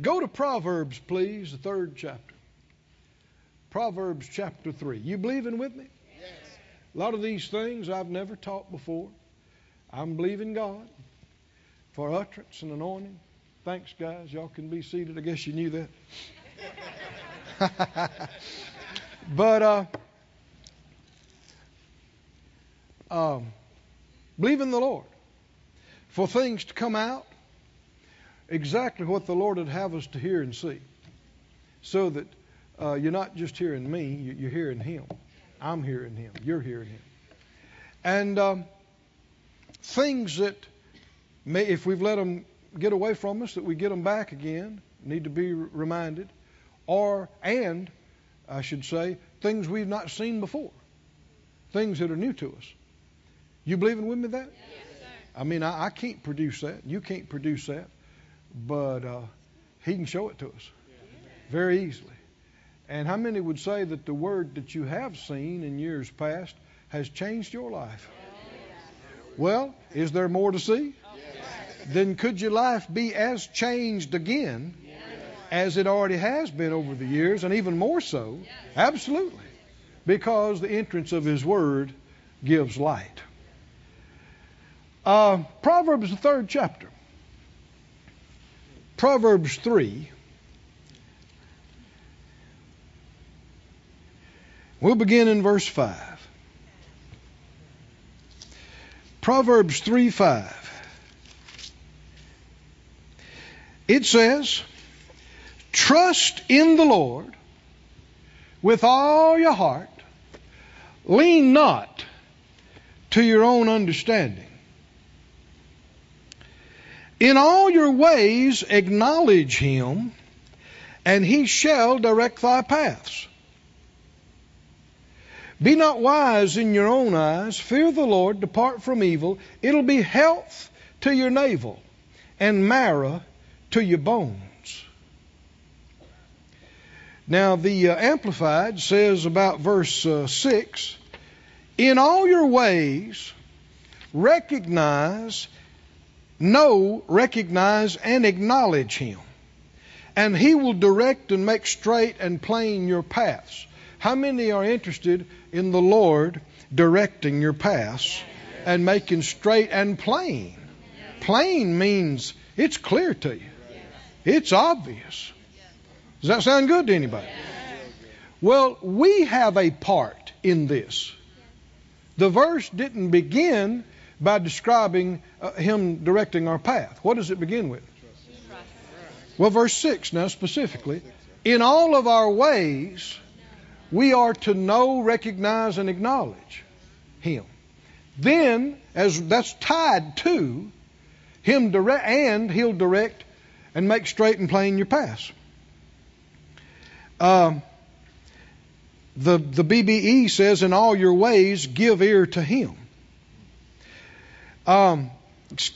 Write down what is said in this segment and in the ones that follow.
Go to Proverbs, please, the third chapter. Proverbs chapter 3. You believing with me? Yes. A lot of these things I've never taught before. I'm believing God for utterance and anointing. Thanks, guys. Y'all can be seated. I guess you knew that. but uh, um, believe in the Lord for things to come out exactly what the Lord would have us to hear and see, so that uh, you're not just hearing me, you're hearing Him. I'm hearing Him. You're hearing Him. And um, things that may, if we've let them get away from us, that we get them back again, need to be reminded, or and I should say, things we've not seen before, things that are new to us. You believing with me that? Yes, I mean, I, I, can't produce that. You can't produce that, but uh, He can show it to us very easily. And how many would say that the word that you have seen in years past has changed your life? Well, is there more to see? Then could your life be as changed again as it already has been over the years, and even more so? Absolutely. Because the entrance of His Word gives light. Uh, Proverbs, the third chapter. Proverbs 3. We'll begin in verse 5. Proverbs 3 5. It says, Trust in the Lord with all your heart, lean not to your own understanding. In all your ways acknowledge him, and he shall direct thy paths. Be not wise in your own eyes. Fear the Lord. Depart from evil. It'll be health to your navel and marrow to your bones. Now, the uh, Amplified says about verse uh, 6 In all your ways, recognize, know, recognize, and acknowledge Him. And He will direct and make straight and plain your paths. How many are interested in the Lord directing your paths and making straight and plain? Plain means it's clear to you, it's obvious. Does that sound good to anybody? Well, we have a part in this. The verse didn't begin by describing uh, Him directing our path. What does it begin with? Well, verse 6 now specifically. In all of our ways, we are to know, recognize, and acknowledge Him. Then, as that's tied to Him direct, and He'll direct and make straight and plain your paths. Um, the the BBE says, "In all your ways, give ear to Him." Um,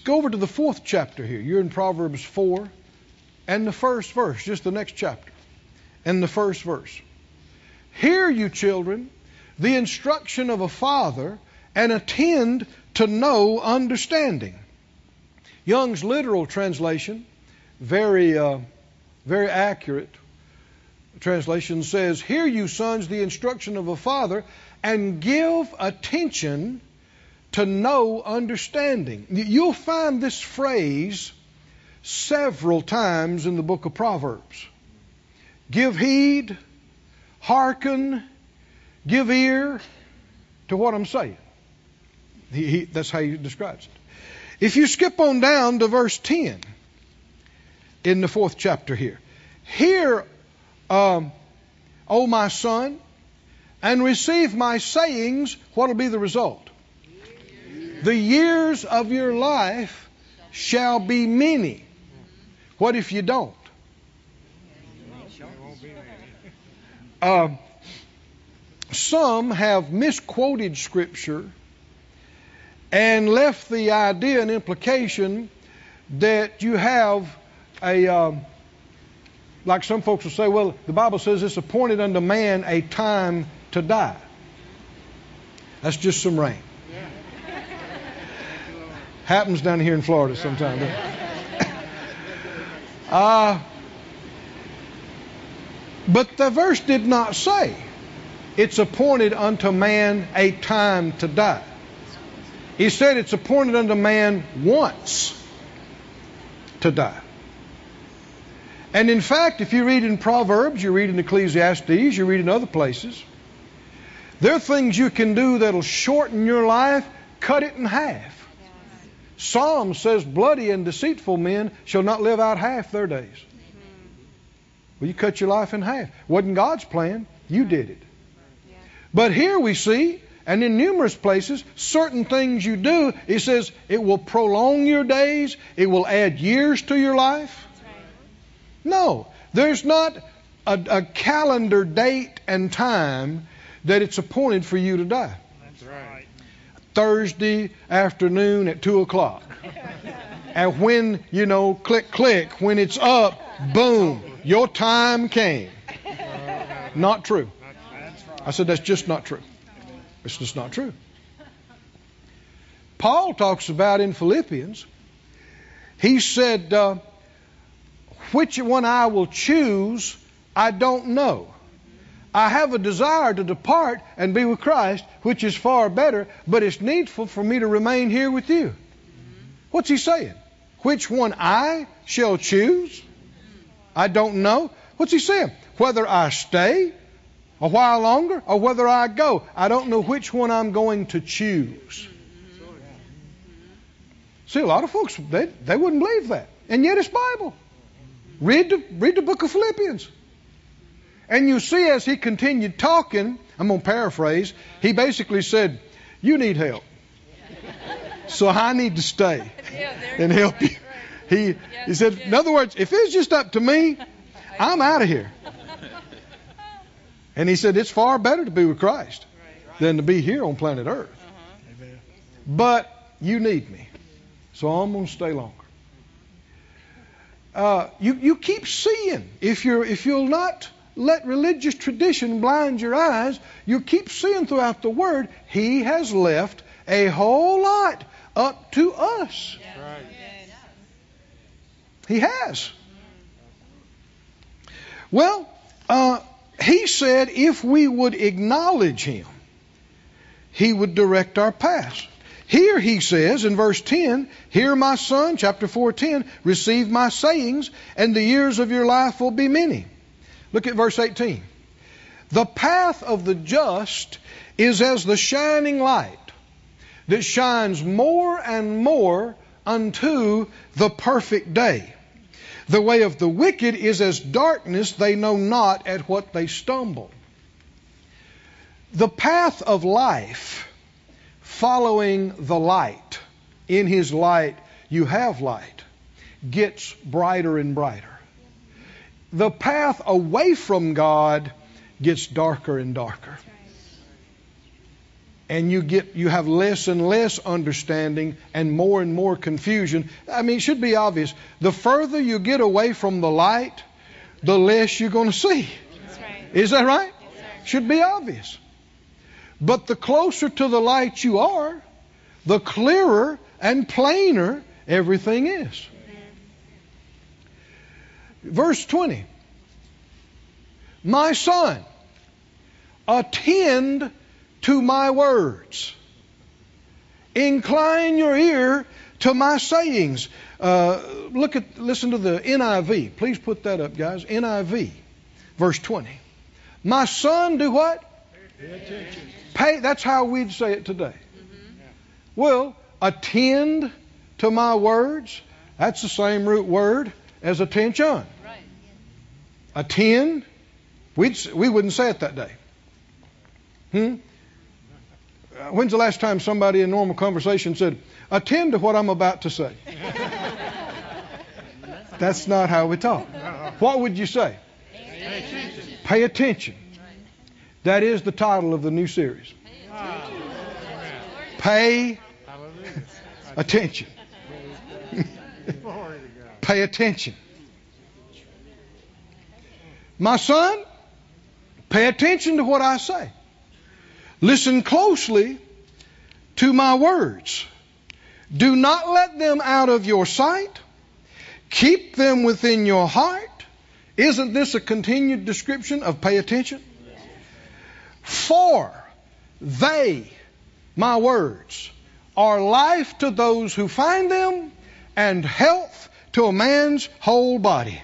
go over to the fourth chapter here. You're in Proverbs four, and the first verse, just the next chapter, and the first verse. Hear, you children, the instruction of a father, and attend to know understanding. Young's literal translation, very, uh, very accurate translation says, Hear, you sons, the instruction of a father, and give attention to know understanding. You'll find this phrase several times in the book of Proverbs. Give heed, hearken, give ear to what I'm saying. He, he, that's how he describes it. If you skip on down to verse 10 in the fourth chapter here, hear, um, O my son, and receive my sayings, what will be the result? The years of your life shall be many. What if you don't? Uh, some have misquoted Scripture and left the idea and implication that you have a, um, like some folks will say, well, the Bible says it's appointed unto man a time to die. That's just some rain. Happens down here in Florida sometimes. uh, But the verse did not say, it's appointed unto man a time to die. He said it's appointed unto man once to die. And in fact, if you read in Proverbs, you read in Ecclesiastes, you read in other places, there are things you can do that'll shorten your life, cut it in half. Psalm says, Bloody and deceitful men shall not live out half their days. Well, you cut your life in half. Wasn't God's plan, you did it. But here we see, and in numerous places, certain things you do, he says it will prolong your days, it will add years to your life. No, there's not a, a calendar date and time that it's appointed for you to die. Thursday afternoon at 2 o'clock. and when, you know, click, click, when it's up, boom, your time came. Not true. I said, that's just not true. It's just not true. Paul talks about in Philippians, he said, uh, which one I will choose, I don't know. I have a desire to depart and be with Christ, which is far better, but it's needful for me to remain here with you. What's he saying? Which one I shall choose? I don't know. What's he saying? Whether I stay a while longer or whether I go, I don't know which one I'm going to choose. See, a lot of folks, they, they wouldn't believe that. And yet it's Bible. Read the, read the book of Philippians. And you see, as he continued talking, I'm going to paraphrase, he basically said, You need help. So I need to stay and help you. He, he said, In other words, if it's just up to me, I'm out of here. And he said, It's far better to be with Christ than to be here on planet Earth. But you need me. So I'm going to stay longer. Uh, you, you keep seeing. If, you're, if you'll not let religious tradition blind your eyes, you keep seeing throughout the Word, He has left a whole lot up to us. Right. He has. Well, uh, He said if we would acknowledge Him, He would direct our path. Here he says in verse 10, Hear my son, chapter 4:10, receive my sayings, and the years of your life will be many. Look at verse 18. The path of the just is as the shining light that shines more and more unto the perfect day. The way of the wicked is as darkness, they know not at what they stumble. The path of life following the light. In His light, you have light. Gets brighter and brighter. The path away from God gets darker and darker. And you get you have less and less understanding and more and more confusion. I mean, it should be obvious. The further you get away from the light, the less you're going to see. Right. Is that right? Yes, should be obvious. But the closer to the light you are, the clearer and plainer everything is. Verse 20 My son, attend to my words, incline your ear to my sayings. Uh, look at, listen to the NIV. Please put that up, guys. NIV, verse 20. My son, do what? Pay attention. Pay, that's how we'd say it today. Well, attend to my words. That's the same root word as attention. Right. Attend. We'd, we wouldn't say it that day. Hmm? Uh, When's the last time somebody in normal conversation said, attend to what I'm about to say? That's not how we talk. What would you say? Pay attention. Pay attention. That is the title of the new series. Pay attention. Glory to God. Pay attention. My son, pay attention to what I say. Listen closely to my words. Do not let them out of your sight. Keep them within your heart. Isn't this a continued description of pay attention? For they, my words, are life to those who find them and health to a man's whole body.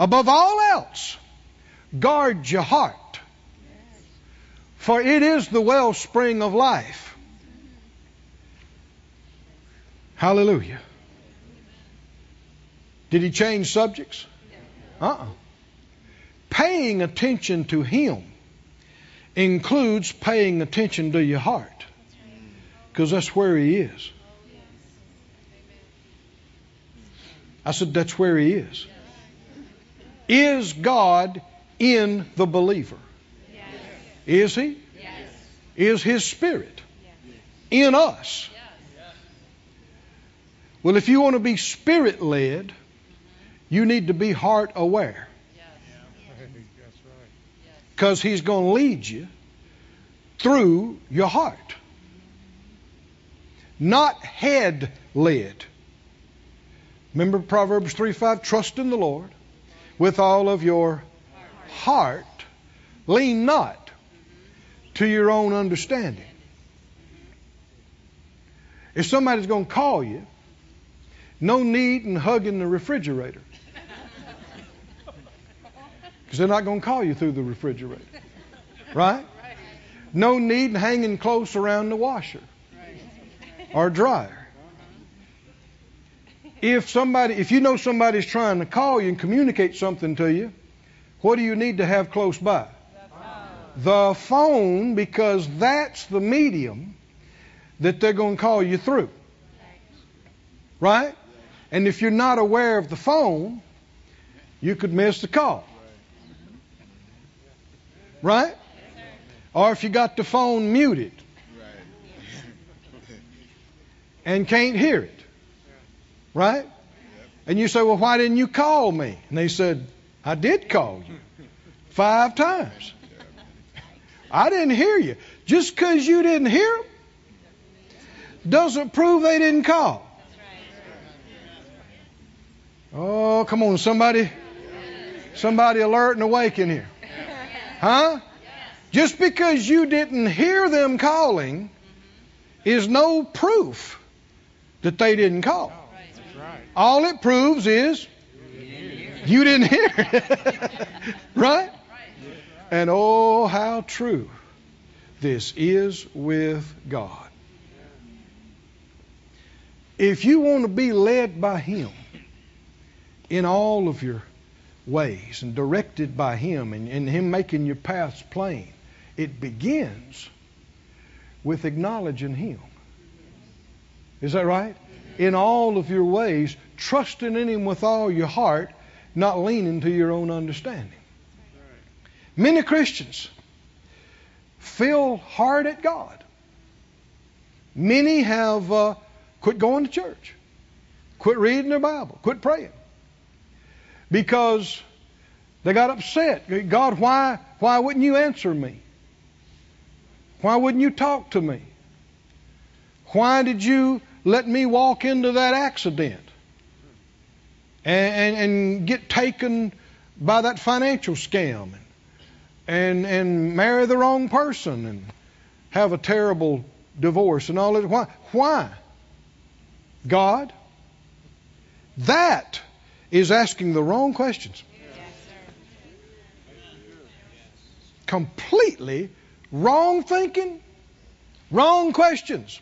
Above all else, guard your heart, for it is the wellspring of life. Hallelujah. Did he change subjects? Uh uh Paying attention to him includes paying attention to your heart because that's where he is. I said, that's where he is. Is God in the believer? Is he? Is his spirit in us? Well, if you want to be spirit led, mm-hmm. you need to be heart aware because he's going to lead you through your heart, not head led. Remember Proverbs 3 5? Trust in the Lord with all of your heart. Lean not to your own understanding. If somebody's going to call you, no need in hugging the refrigerator. Because they're not going to call you through the refrigerator. Right? No need in hanging close around the washer or dryer. If somebody, if you know somebody's trying to call you and communicate something to you, what do you need to have close by? The phone, because that's the medium that they're going to call you through. Right? And if you're not aware of the phone, you could miss the call. Right? Or if you got the phone muted and can't hear it. Right? And you say, Well, why didn't you call me? And they said, I did call you five times. I didn't hear you. Just because you didn't hear them doesn't prove they didn't call. Oh, come on, somebody. Somebody alert and awake in here. Huh? Just because you didn't hear them calling is no proof that they didn't call. All it proves is you didn't hear right? And oh, how true this is with God. If you want to be led by Him in all of your ways and directed by Him and, and Him making your paths plain, it begins with acknowledging Him. Is that right? In all of your ways, trusting in Him with all your heart, not leaning to your own understanding. Many Christians feel hard at God. Many have uh, quit going to church, quit reading their Bible, quit praying because they got upset. God, why, why wouldn't you answer me? Why wouldn't you talk to me? Why did you let me walk into that accident and, and, get taken by that financial scam and, and, marry the wrong person and have a terrible divorce and all that? Why? Why? God? That is asking the wrong questions. Completely wrong thinking, wrong questions.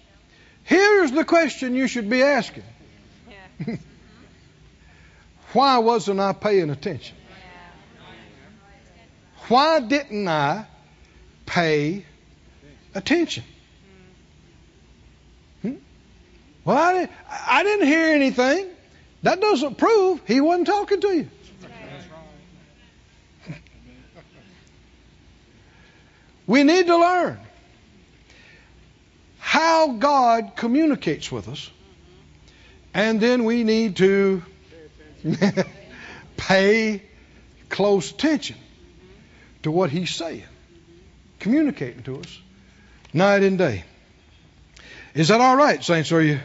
Here's the question you should be asking Why wasn't I paying attention? Why didn't I pay attention? Hmm? Well, I didn't, I didn't hear anything. That doesn't prove he wasn't talking to you. We need to learn how God communicates with us, and then we need to pay close attention to what He's saying, communicating to us night and day. Is that all right, saints? Are you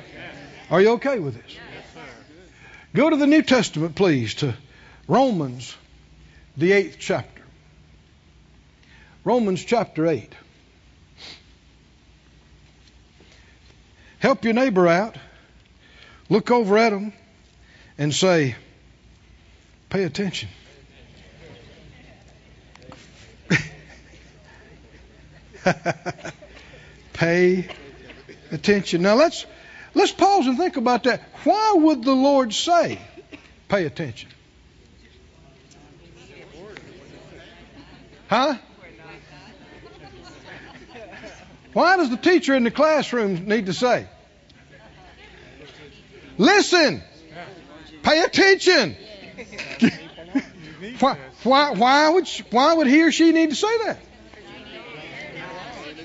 are you okay with this? Go to the New Testament, please, to Romans, the eighth chapter. Romans chapter 8. Help your neighbor out. Look over at him and say, pay attention. pay attention. Now let's let's pause and think about that. Why would the Lord say, pay attention? Huh? Why does the teacher in the classroom need to say? Listen. Pay attention. Why, why, why, would she, why would he or she need to say that?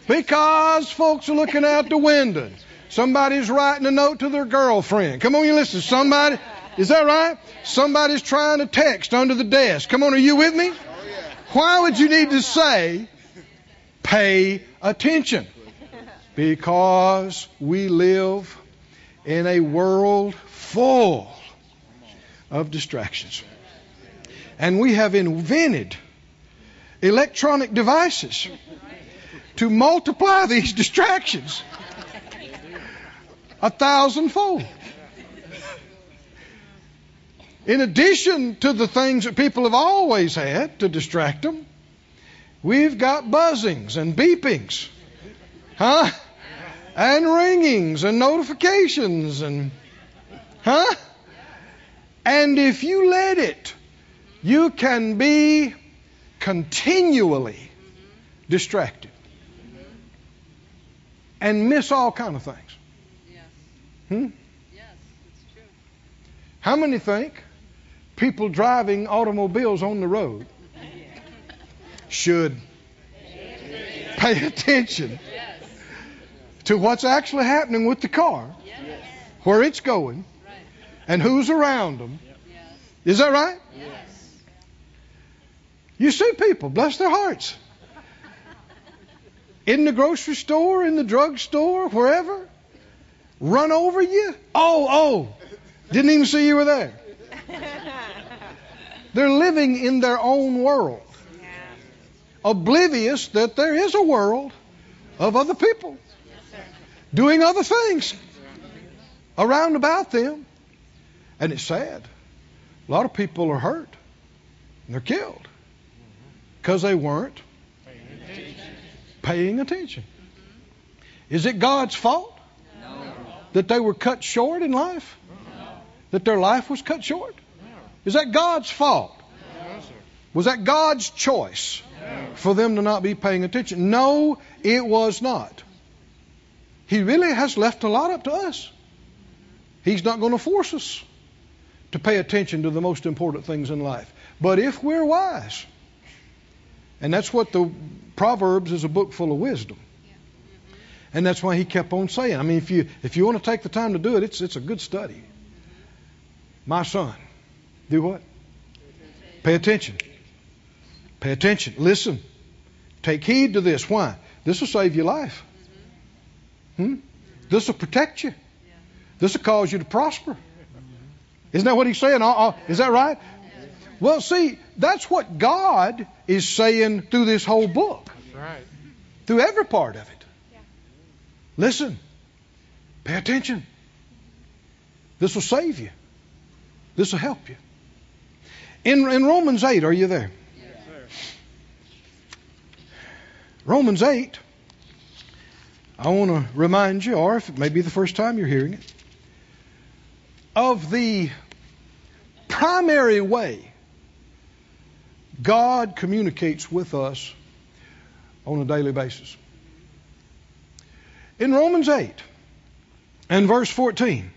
Because folks are looking out the window. Somebody's writing a note to their girlfriend. Come on, you listen. Somebody, is that right? Somebody's trying to text under the desk. Come on, are you with me? Why would you need to say, pay attention? Because we live in a world full of distractions. And we have invented electronic devices to multiply these distractions a thousandfold. In addition to the things that people have always had to distract them, we've got buzzings and beepings, huh? And ringings and notifications and, huh? And if you let it, you can be continually distracted and miss all kind of things. Yes. Hmm? Yes, it's true. How many think people driving automobiles on the road should pay attention Yes. to what's actually happening with the car, Yes. where it's going, Right. and who's around them? Is that right? Yes. You see people, bless their hearts. In the grocery store, in the drug store, wherever, run over you. Oh, oh, didn't even see you were there. They're living in their own world, oblivious that there is a world of other people doing other things around about them. And it's sad. A lot of people are hurt and they're killed because they weren't paying attention. Is it God's fault that they were cut short in life? That their life was cut short? Is that God's fault? No. Was that God's choice for them to not be paying attention? No, it was not. He really has left a lot up to us. He's not going to force us to pay attention to the most important things in life. But if we're wise, and that's what the Proverbs is a book full of wisdom. And that's why he kept on saying. I mean, if you if you want to take the time to do it, it's it's a good study. My son, do what? Pay attention. Pay attention. Listen. Take heed to this. Why? This will save your life. Hmm? This will protect you. This will cause you to prosper. Isn't that what he's saying? Uh, uh, Is that right? Well, see, that's what God is saying through this whole book, right. through every part of it. Listen. Pay attention. This will save you. This will help you. In, in Romans 8, are you there? Yes. Romans 8, I want to remind you, or if it may be the first time you're hearing it, of the primary way God communicates with us on a daily basis. In Romans 8 and verse 14,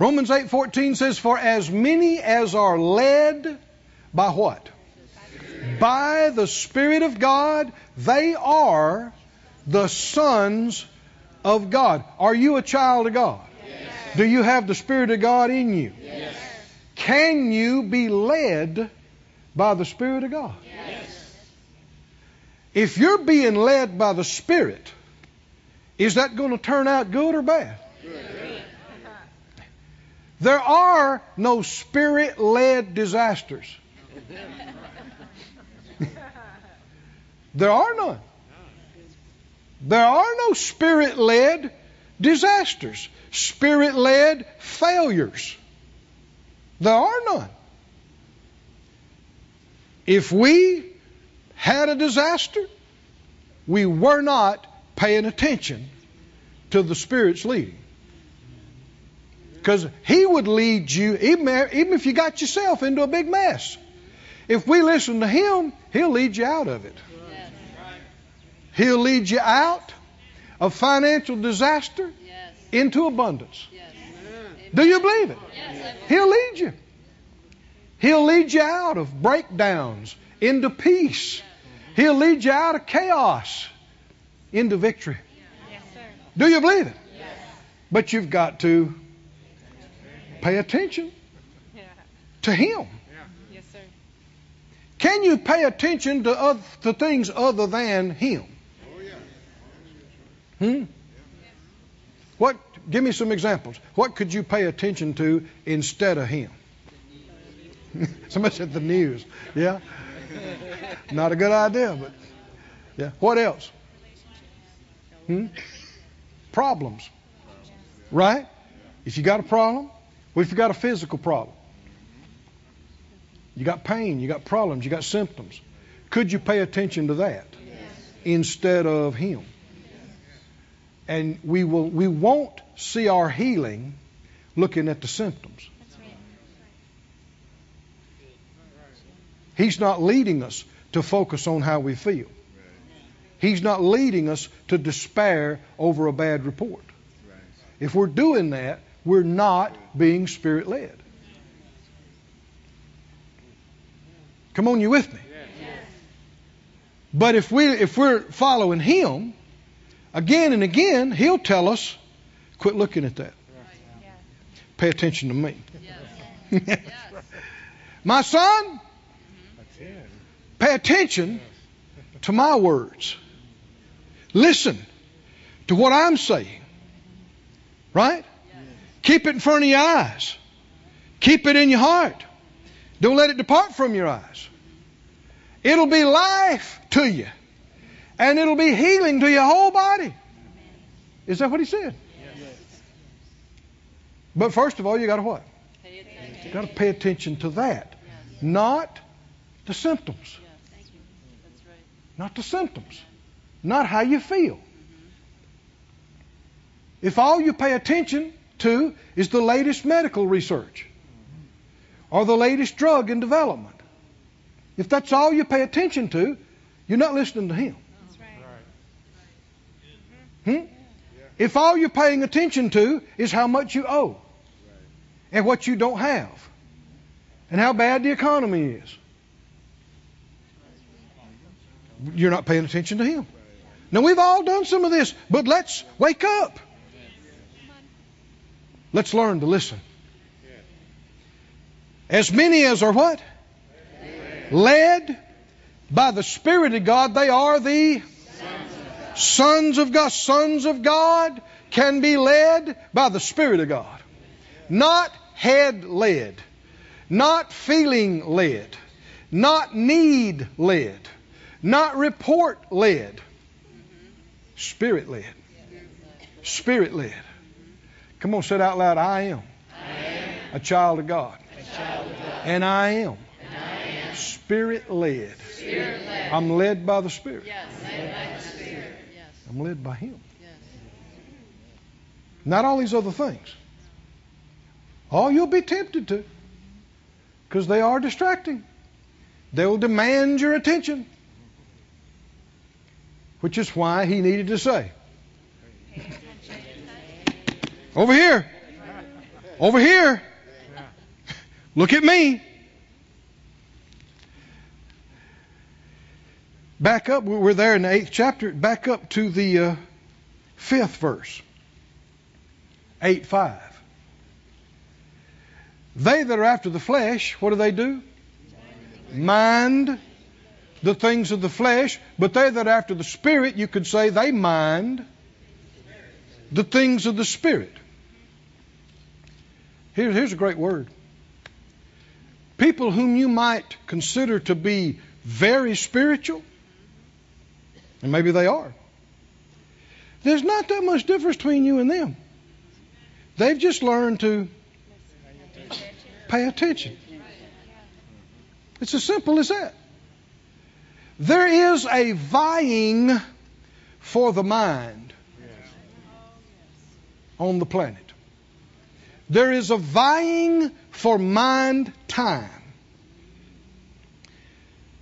Romans 8:14 says, "For as many as are led by what? By the Spirit of God, they are the sons of God." Are you a child of God? Do you have the Spirit of God in you? Yes. Can you be led by the Spirit of God? If you're being led by the Spirit, is that going to turn out good or bad? There are no spirit led disasters. there are none. There are no spirit led disasters, spirit led failures. There are none. If we had a disaster, we were not paying attention to the Spirit's leading. Because He would lead you, even, even if you got yourself into a big mess. If we listen to Him, He'll lead you out of it. He'll lead you out of financial disaster Yes. into abundance. Yes. Mm. Do you believe it? Yes. He'll lead you. He'll lead you out of breakdowns into peace. He'll lead you out of chaos into victory. Yes, sir. Do you believe it? Yes. But you've got to pay attention Yeah. to Him. Yes, sir. Can you pay attention to, oth- to things other than Him? Hmm? What? Give me some examples. What could you pay attention to instead of Him? Somebody said the news. Yeah. Not a good idea, but yeah. What else? Hmm? Problems. Right? If you got a problem, well, if you got a physical problem, you got pain, you got problems, you got symptoms. Could you pay attention to that instead of Him? And we will we won't see our healing looking at the symptoms. He's not leading us to focus on how we feel. He's not leading us to despair over a bad report. If we're doing that, we're not being spirit led. Come on, you with me? But if we if we're following him, again and again, he'll tell us, quit looking at that. Pay attention to me. My son, it. pay attention to my words. Listen to what I'm saying. Right? Keep it in front of your eyes. Keep it in your heart. Don't let it depart from your eyes. It'll be life to you. And it'll be healing to your whole body. Is that what he said? But first of all, you got to what? Pay attention. You got to pay attention to that, not the symptoms. Yes. Thank you. That's right. not the symptoms, not how you feel. Mm-hmm. If all you pay attention to is the latest medical research mm-hmm. or the latest drug in development, if that's all you pay attention to, you're not listening to Him. That's right. Right. Hmm? If all you're paying attention to is how much you owe and what you don't have and how bad the economy is, you're not paying attention to Him. Now, we've all done some of this, but let's wake up. Let's learn to listen. As many as are what? Led by the Spirit of God, they are the sons of God. Sons of God can be led by the Spirit of God. Not head led, not feeling led, not need led, not report led, Spirit led. Spirit led. Come on, say it out loud. I am, a child of God. And I am, Spirit led. I'm led by the Spirit. Yes. Led by the Spirit. Yes. I'm led by Him. Yes. Not all these other things. All you'll be tempted to. Because they are distracting. They will demand your attention. Which is why he needed to say, Over here. Over here. Look at me. Back up. We're there in the eighth chapter. Back up to the uh, fifth verse. 8 5. They that are after the flesh, what do they do? Mind the things of the flesh, but they that are after the Spirit, you could say they mind the things of the Spirit. Here, here's a great word. People whom you might consider to be very spiritual, and maybe they are, there's not that much difference between you and them. They've just learned to pay attention. It's as simple as that. There is a vying for the mind on the planet. There is a vying for mind time.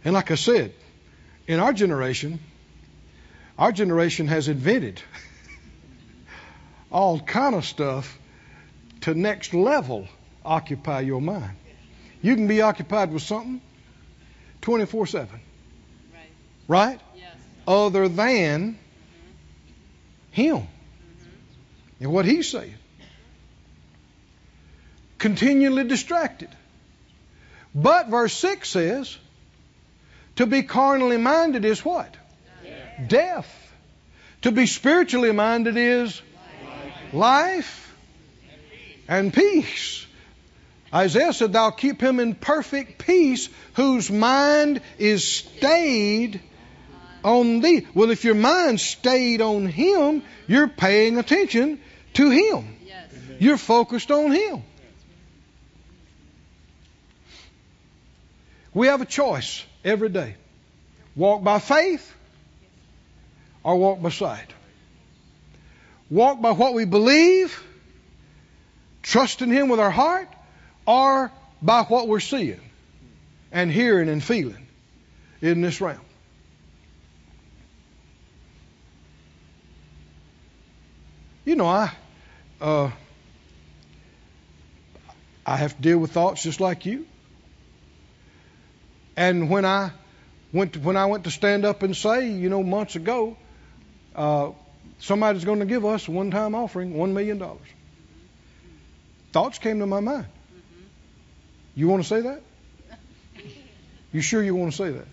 And like I said, in our generation, our generation has invented all kind of stuff to next level occupy your mind. You can be occupied with something 24 7. Right. Right? Yes. Other than mm-hmm. Him mm-hmm. and what He's saying. Continually distracted. But verse 6 says, to be carnally minded is what? Death. To be spiritually minded is life and peace. Isaiah said, Thou keep him in perfect peace whose mind is stayed on thee. Well, if your mind stayed on him, you're paying attention to him. Yes. You're focused on him. We have a choice every day walk by faith or walk sight. Walk by what we believe, trust in Him with our heart, or by what we're seeing and hearing and feeling in this realm. You know, I uh, I have to deal with thoughts just like you. And when I went to, when I went to stand up and say, you know, months ago, uh, somebody's going to give us a one-time offering, one million dollars. Thoughts came to my mind. You want to say that? You sure you want to say that?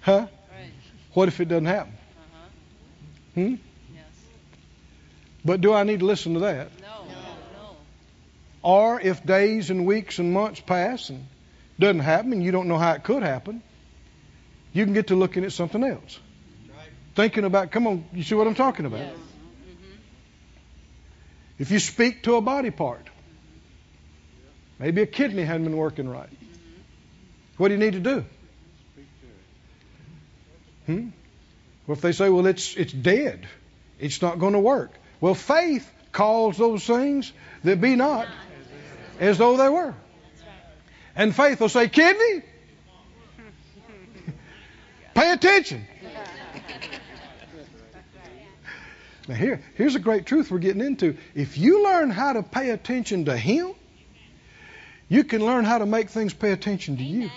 Huh? What if it doesn't happen? Uh-huh. Hmm? But do I need to listen to that? No. No. Or if days and weeks and months pass and doesn't happen and you don't know how it could happen, you can get to looking at something else. Thinking about, come on, you see what I'm talking about? Yes. Mm-hmm. If you speak to a body part, maybe a kidney hadn't been working right. What do you need to do? Hmm? Well, if they say, well, it's, it's dead, it's not going to work. Well, faith calls those things that be not as though they were. And faith will say, kidney, pay attention. Now, here, here's a great truth we're getting into. If you learn how to pay attention to Him, you can learn how to make things pay attention to you.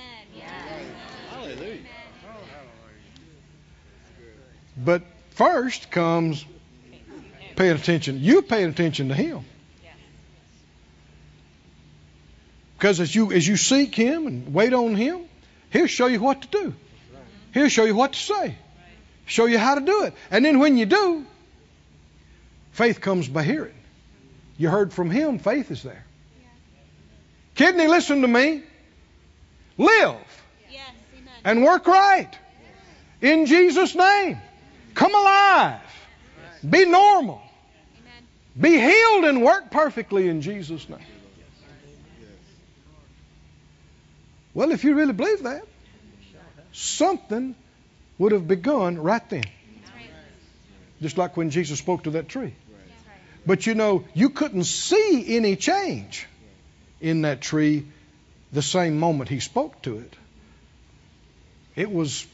But first comes paying attention. You paying attention to Him. Because as you as you seek Him and wait on Him, He'll show you what to do. He'll show you what to say. Show you how to do it. And then when you do, faith comes by hearing. You heard from Him, faith is there. Kidney, listen to me. Live Yes. And work right in Jesus' name. Come alive. Be normal. Be healed and work perfectly in Jesus' name. Well, if you really believe that, something would have begun right then. Just like when Jesus spoke to that tree. But you know, you couldn't see any change in that tree the same moment he spoke to it. It was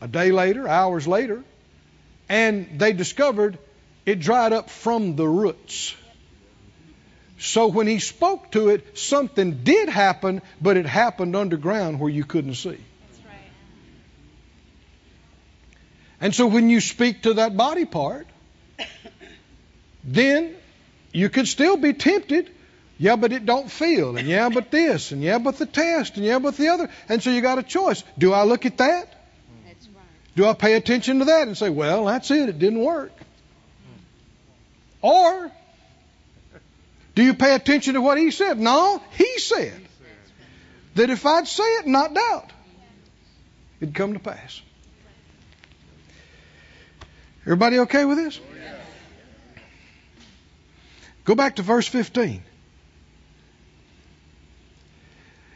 a day later, hours later, and they discovered it dried up from the roots. So when he spoke to it, something did happen, but it happened underground where you couldn't see. That's right. And so when you speak to that body part, then you could still be tempted. Yeah, but it don't feel. And yeah, but this. And yeah, but the test. And yeah, but the other. And so you got a choice. Do I look at that? That's right. Do I pay attention to that and say, well, that's it. It didn't work. Or Do you pay attention to what he said? No, he said that if I'd say it, not doubt, it'd come to pass. Everybody okay with this? Go back to verse 15.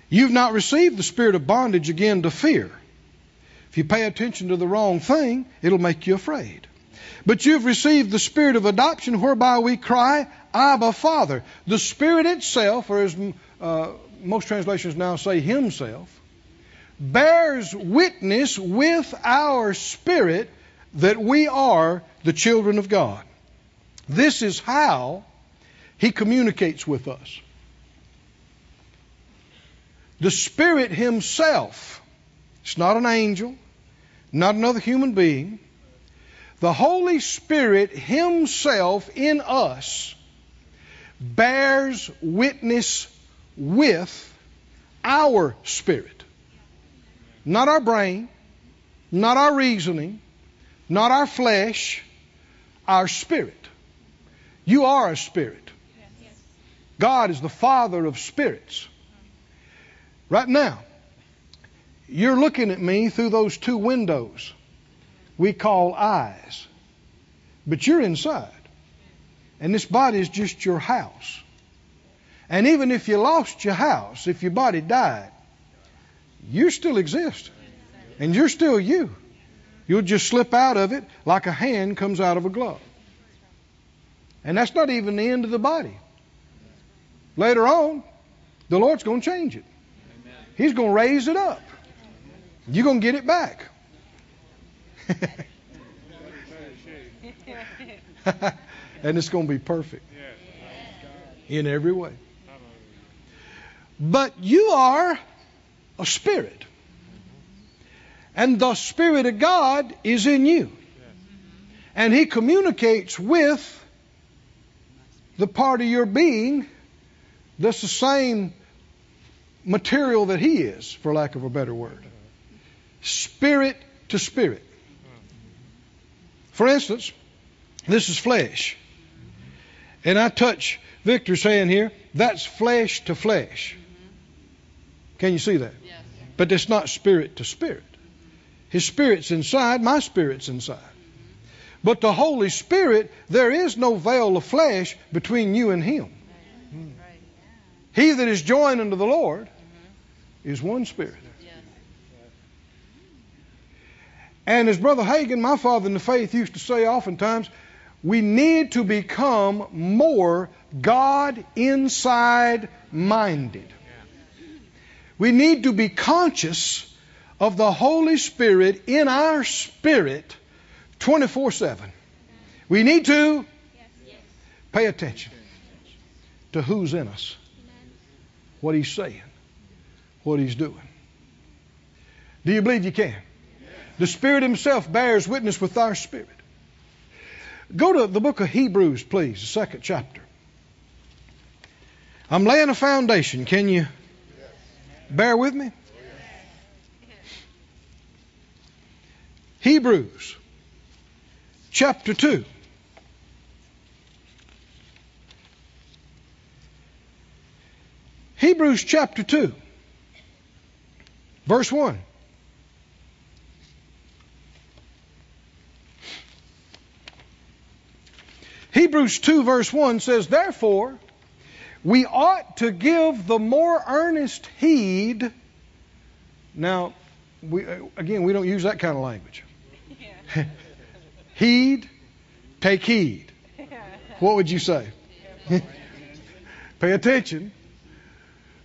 You've not received the spirit of bondage again to fear. If you pay attention to the wrong thing, it'll make you afraid. But you've received the spirit of adoption whereby we cry, Abba, Father. The spirit itself, or as uh, most translations now say, himself, bears witness with our spirit that we are the children of God. This is how he communicates with us. The Spirit Himself, it's not an angel, not another human being. The Holy Spirit Himself in us bears witness with our spirit. Not our brain, not our reasoning, not our flesh, our spirit. You are a spirit. God is the Father of spirits. Right now, you're looking at me through those two windows we call eyes. But you're inside. And this body is just your house. And even if you lost your house, if your body died, you still exist. And you're still you. You'll just slip out of it like a hand comes out of a glove. And that's not even the end of the body. Later on, the Lord's going to change it. He's going to raise it up. You're going to get it back. and it's going to be perfect in every way. But you are a spirit. And the Spirit of God is in you. And He communicates with the part of your being that's the same material that He is, for lack of a better word. Spirit to spirit. For instance, this is flesh. And I touch Victor's hand here. That's flesh to flesh. Can you see that? Yes. But it's not spirit to spirit. His spirit's inside, my spirit's inside. But the Holy Spirit, there is no veil of flesh between you and Him. He that is joined unto the Lord is one spirit. And as Brother Hagin, my father in the faith, used to say oftentimes, we need to become more God inside minded. We need to be conscious of the Holy Spirit in our spirit 24 7. We need to pay attention to who's in us, what He's saying, what He's doing. Do you believe you can? The Spirit Himself bears witness with our spirit. Go to the book of Hebrews, please, the second chapter. I'm laying a foundation. Can you bear with me? Hebrews, chapter 2. Hebrews chapter 2, verse 1. Hebrews 2, verse 1 says, Therefore, we ought to give the more earnest heed. Now, we, uh, again, we don't use that kind of language. heed, take heed. What would you say? Pay attention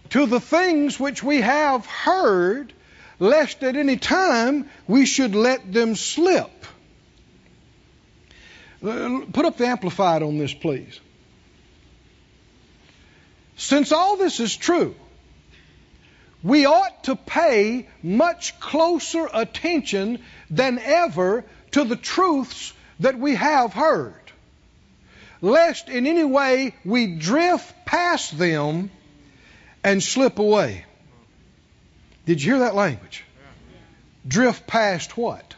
to the things which we have heard, lest at any time we should let them slip. Uh, put up the Amplified on this, please. Since all this is true, we ought to pay much closer attention than ever to the truths that we have heard, lest in any way we drift past them and slip away. Did you hear that language? Drift past what?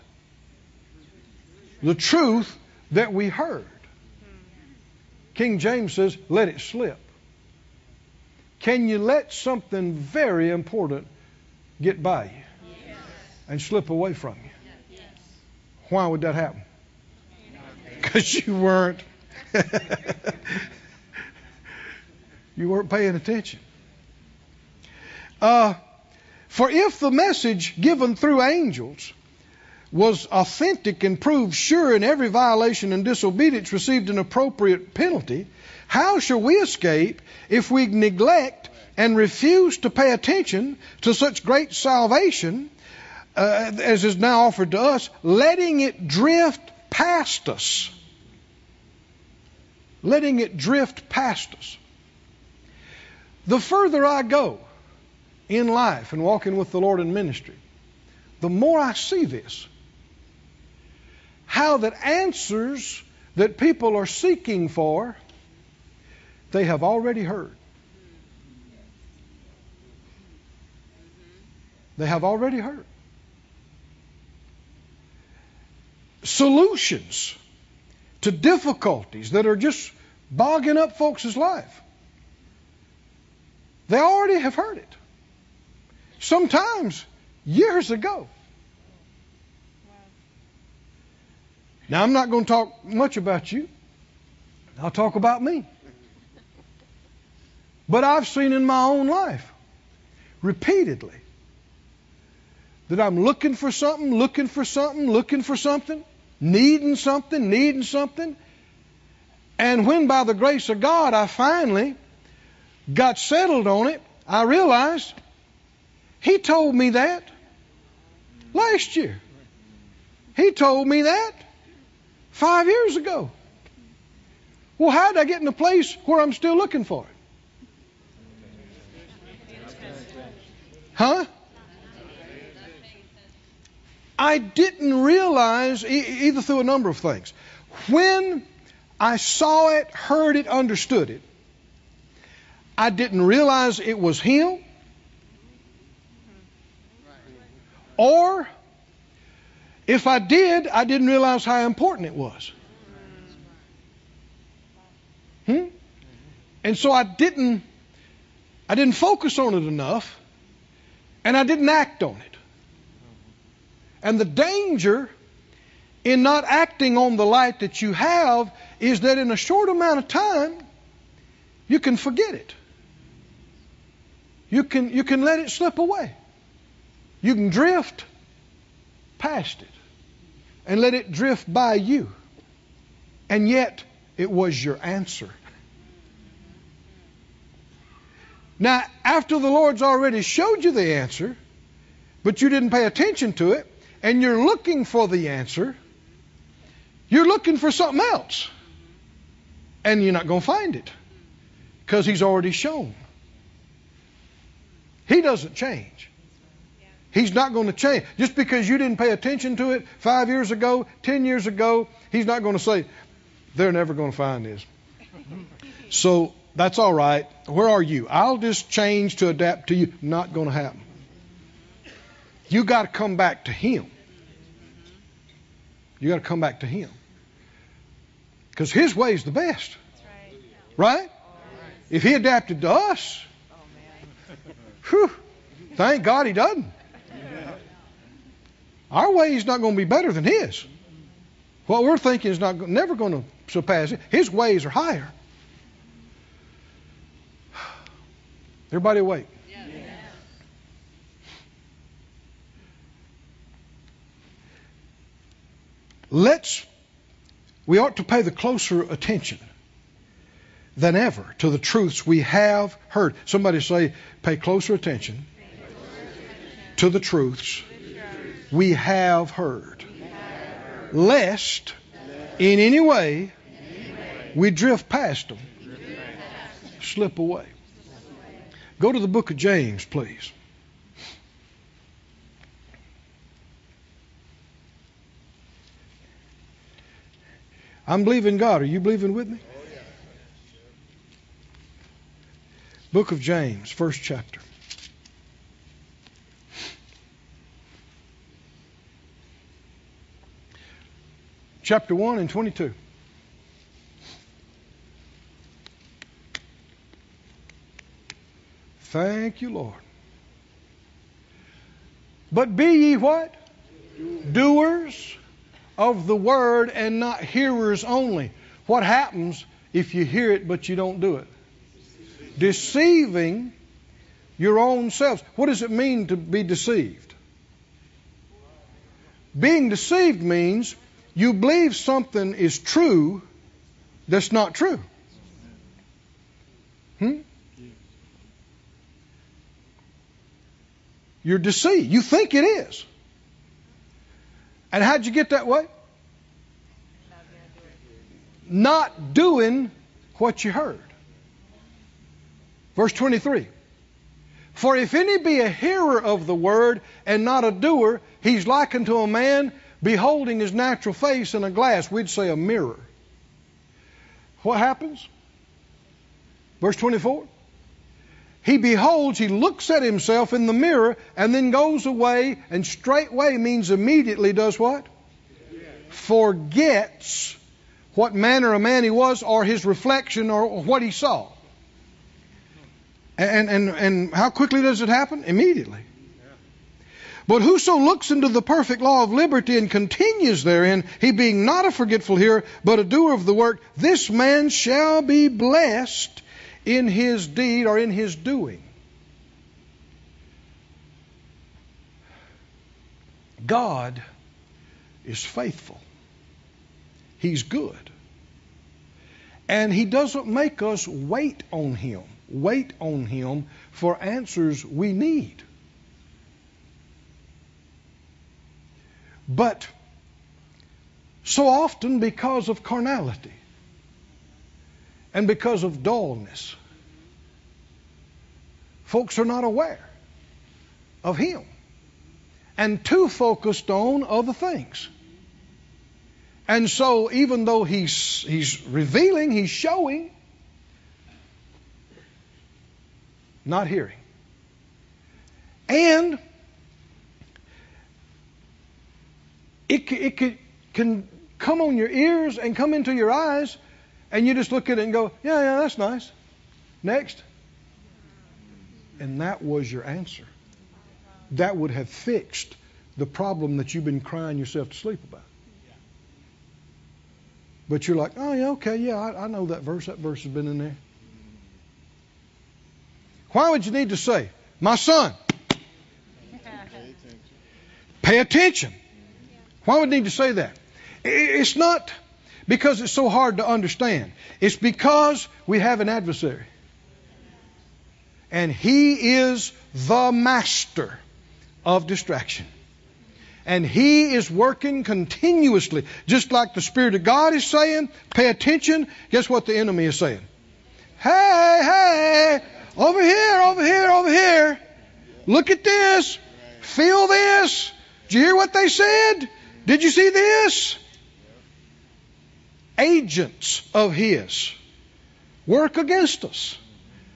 The truth that we heard. King James says, let it slip. Can you let something very important get by you and slip away from you? Why would that happen? Because you weren't you weren't paying attention. Uh, for if the message given through angels was authentic and proved sure, and every violation and disobedience received an appropriate penalty, how shall we escape if we neglect and refuse to pay attention to such great salvation uh, as is now offered to us, letting it drift past us? Letting it drift past us. The further I go in life and walking with the Lord in ministry, the more I see this. How that answers that people are seeking for, they have already heard. They have already heard. Solutions to difficulties that are just bogging up folks' life. They already have heard it. Sometimes years ago. Now, I'm not going to talk much about you. I'll talk about me. But I've seen in my own life repeatedly that I'm looking for something, looking for something, looking for something, needing something, needing something. And when by the grace of God I finally got settled on it, I realized He told me that last year. He told me that five years ago. Well, how did I get in a place where I'm still looking for it? Huh? I didn't realize, e- either through a number of things, when I saw it, heard it, understood it, I didn't realize it was Him. Or, if I did, I didn't realize how important it was. Hmm? And so I didn't, I didn't focus on it enough, and I didn't act on it. And the danger in not acting on the light that you have is that in a short amount of time, you can forget it. You can, you can let it slip away. You can drift past it and let it drift by you. And yet, it was your answer. Now, after the Lord's already showed you the answer, but you didn't pay attention to it, and you're looking for the answer, you're looking for something else. And you're not going to find it because He's already shown. He doesn't change. He's not going to change. Just because you didn't pay attention to it five years ago, ten years ago, He's not going to say, they're never going to find this. So that's all right. Where are you? I'll just change to adapt to you. Not going to happen. You got to come back to Him. You got to come back to Him. Because His way is the best. Right? If He adapted to us, whew, thank God He doesn't. Our way is not going to be better than His. What we're thinking is not never going to surpass it. His ways are higher. Everybody awake? Let's, we ought to pay the closer attention than ever to the truths we have heard. Somebody say, pay closer attention to the truths we have heard, lest in any way we drift past them, slip away. Go to the book of James, please. I'm believing God. Are you believing with me? Book of James, first chapter. Chapter 1 and 22. Thank you, Lord. But be ye what? Doers of the word and not hearers only. What happens if you hear it but you don't do it? Deceiving your own selves. What does it mean to be deceived? Being deceived means you believe something is true that's not true. Hmm? You're deceived. You think it is. And how'd you get that way? Not doing what you heard. Verse 23. For if any be a hearer of the word and not a doer, he's likened to a man beholding his natural face in a glass. We'd say a mirror. What happens? Verse 24. He beholds, he looks at himself in the mirror, and then goes away, and straightway means immediately does what? Forgets what manner of man he was, or his reflection, or what he saw. And, and, and how quickly does it happen? Immediately. But whoso looks into the perfect law of liberty and continues therein, he being not a forgetful hearer, but a doer of the work, this man shall be blessed in his deed or in his doing. God is faithful. He's good. And He doesn't make us wait on Him, wait on Him for answers we need. But so often, because of carnality and because of dullness, folks are not aware of Him and too focused on other things. And so, even though He's, he's revealing, He's showing, not hearing. And it, it can come on your ears and come into your eyes, and you just look at it and go, yeah, yeah, that's nice. Next. And that was your answer. That would have fixed the problem that you've been crying yourself to sleep about. But you're like, oh, yeah, okay, yeah, I, I know that verse. That verse has been in there. Why would you need to say, my son, pay attention? Why would you need to say that? It's not because it's so hard to understand. It's because we have an adversary. And he is the master of distraction. And he is working continuously. Just like the Spirit of God is saying, pay attention. Guess what the enemy is saying? Hey, hey, over here, over here, over here. Look at this. Feel this. Did you hear what they said? Did you see this? Agents of His work against us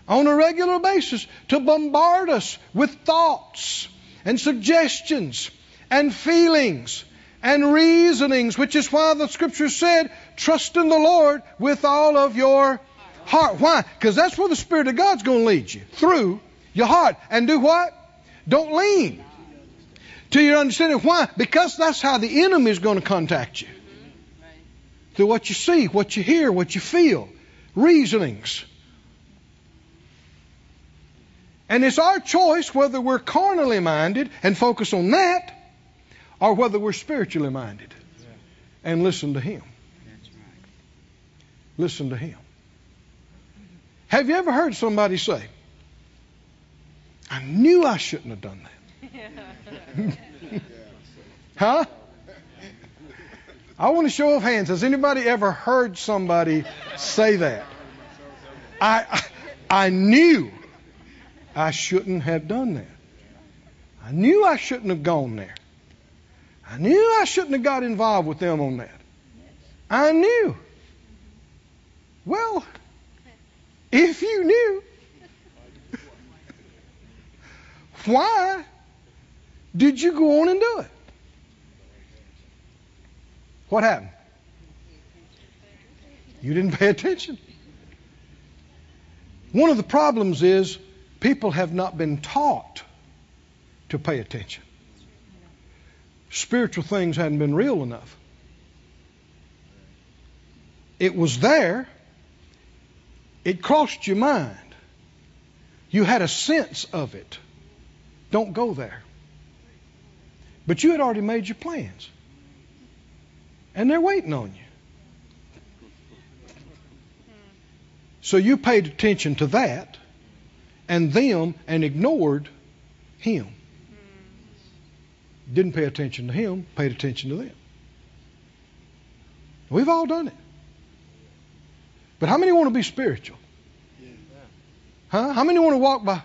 on a regular basis to bombard us with thoughts and suggestions and feelings and reasonings, which is why the scripture said, trust in the Lord with all of your heart. Why? Because that's where the Spirit of God's going to lead you through your heart. And do what? Don't lean to your understanding. Why? Because that's how the enemy is going to contact you. Through what you see, what you hear, what you feel, reasonings. And it's our choice whether we're carnally minded and focus on that or whether we're spiritually minded and listen to Him. Listen to Him. Have you ever heard somebody say, I knew I shouldn't have done that? huh? I want to show of hands. Has anybody ever heard somebody say that? I, I, I knew I shouldn't have done that. I knew I shouldn't have gone there. I knew I shouldn't have got involved with them on that. I knew. Well, if you knew, why did you go on and do it? What happened? You didn't pay attention. One of the problems is people have not been taught to pay attention. Spiritual things hadn't been real enough. It was there. It crossed your mind. You had a sense of it. Don't go there. But you had already made your plans. And they're waiting on you. So you paid attention to that and them and ignored him. Didn't pay attention to him, paid attention to them. We've all done it. But how many want to be spiritual? Huh? How many want to walk by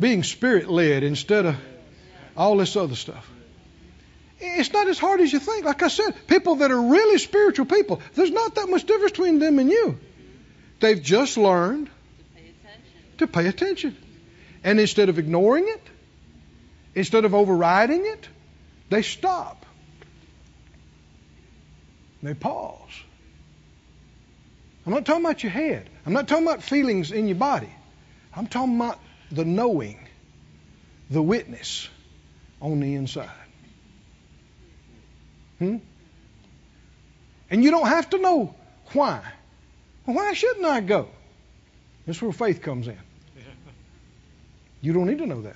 being spirit led instead of all this other stuff? It's not as hard as you think. Like I said, people that are really spiritual people, there's not that much difference between them and you. They've just learned to pay attention. And instead of ignoring it, instead of overriding it, they stop. They pause. I'm not talking about your head. I'm not talking about feelings in your body. I'm talking about the knowing, the witness on the inside. Hmm? And you don't have to know why. Well, why shouldn't I go? That's where faith comes in. You don't need to know that.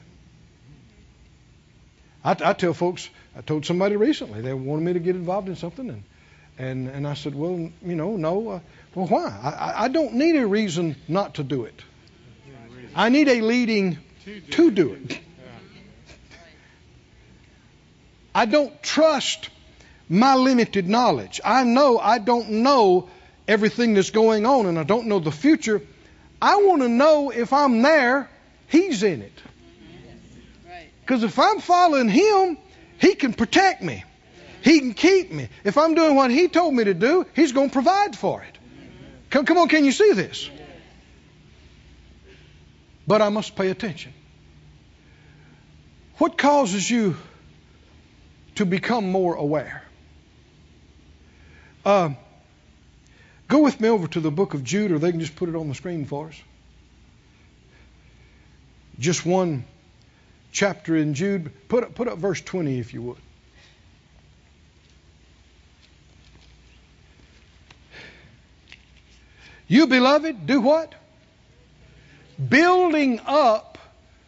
I, I, tell folks, I told somebody recently, they wanted me to get involved in something, and and, and I said, well, you know, no. Uh, well, why? I, I don't need a reason not to do it. I need a leading to do it. I don't trust my limited knowledge. I know I don't know everything that's going on and I don't know the future. I want to know if I'm there, He's in it. Because if I'm following Him, He can protect me. He can keep me. If I'm doing what He told me to do, He's going to provide for it. Come, come on, can you see this? But I must pay attention. What causes you to become more aware? Uh, go with me over to the book of Jude, or they can just put it on the screen for us. Just one chapter in Jude. Put up, put up verse 20 if you would. You, beloved, do what? Building up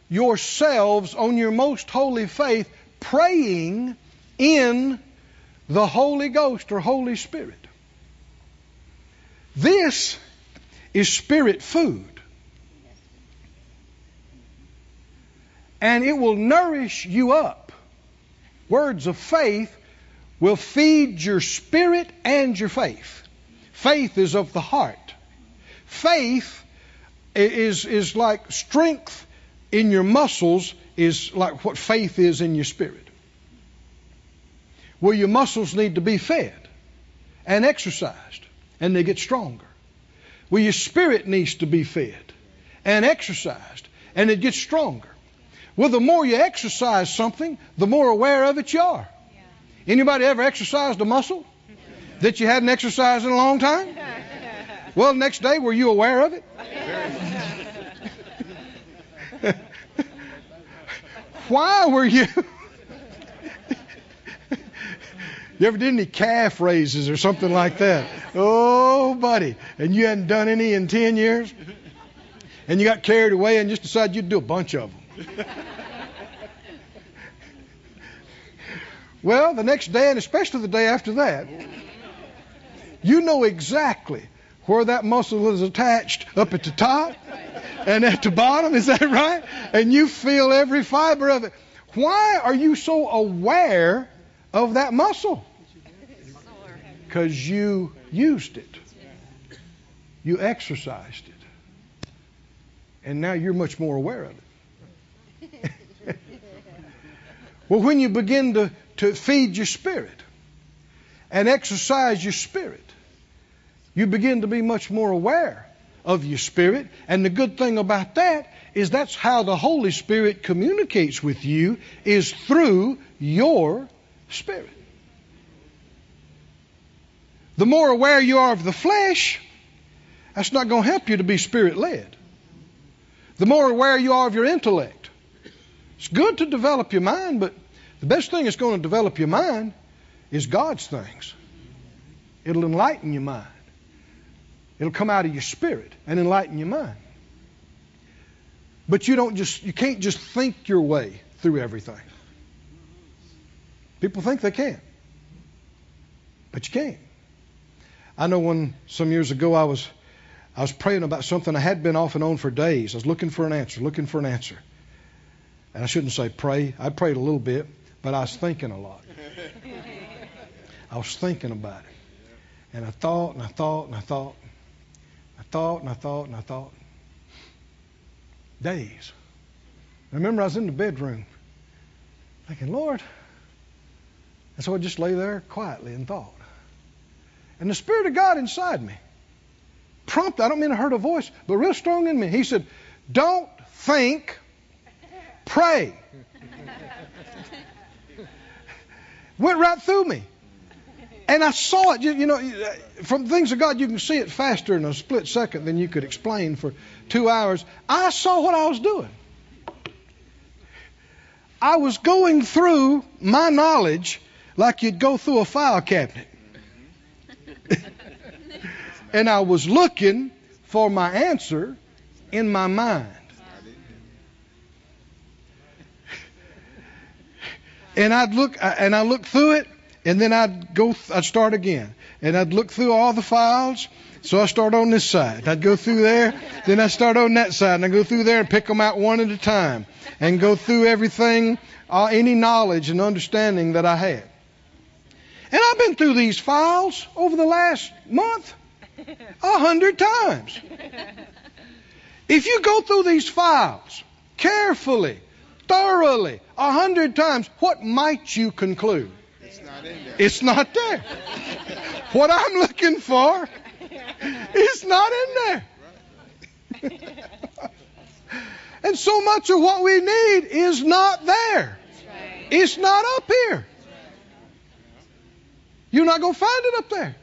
yourselves on your most holy faith, praying in the Holy Ghost or Holy Spirit. This is spirit food. And it will nourish you up. Words of faith will feed your spirit and your faith. Faith is of the heart. Faith is, is like strength in your muscles, is like what faith is in your spirit. Well, your muscles need to be fed and exercised, and they get stronger. Well, your spirit needs to be fed and exercised, and it gets stronger. Well, the more you exercise something, the more aware of it you are. Anybody ever exercised a muscle that you hadn't exercised in a long time? Well, next day, were you aware of it? Why were you? You ever did any calf raises or something like that? Oh, buddy. And you hadn't done any in 10 years? And you got carried away and just decided you'd do a bunch of them. well, the next day, and especially the day after that, you know exactly where that muscle is attached up at the top and at the bottom. Is that right? And you feel every fiber of it. Why are you so aware of that muscle? Because you used it, you exercised it, and now you're much more aware of it. well, when you begin to, to feed your spirit and exercise your spirit, you begin to be much more aware of your spirit. And the good thing about that is that's how the Holy Spirit communicates with you is through your spirit. The more aware you are of the flesh, that's not going to help you to be spirit led. the more aware you are of your intellect. It's good to develop your mind, but the best thing that's going to develop your mind is God's things. It'll enlighten your mind. It'll come out of your spirit and enlighten your mind. But you don't just you can't just think your way through everything. People think they can. But you can't. I know when some years ago I was I was praying about something I had been off and on for days. I was looking for an answer, looking for an answer. And I shouldn't say pray. I prayed a little bit, but I was thinking a lot. I was thinking about it. And I thought and I thought and I thought. I thought and I thought and I thought. Days. I remember I was in the bedroom thinking, Lord. And so I just lay there quietly and thought. And the Spirit of God inside me prompted, I don't mean I heard a voice, but real strong in me. He said, Don't think, pray. Went right through me. And I saw it, you know, from things of God, you can see it faster in a split second than you could explain for two hours. I saw what I was doing. I was going through my knowledge like you'd go through a file cabinet. and I was looking for my answer in my mind. And I'd look, and I look through it, and then I'd go, I'd start again, and I'd look through all the files. So I start on this side. I'd go through there, then I start on that side, and I go through there and pick them out one at a time, and go through everything, uh, any knowledge and understanding that I had. And I've been through these files over the last month a hundred times. If you go through these files carefully, thoroughly, a hundred times, what might you conclude? It's not in there. It's not there. what I'm looking for is not in there. and so much of what we need is not there. It's not up here. You're not going to find it up there.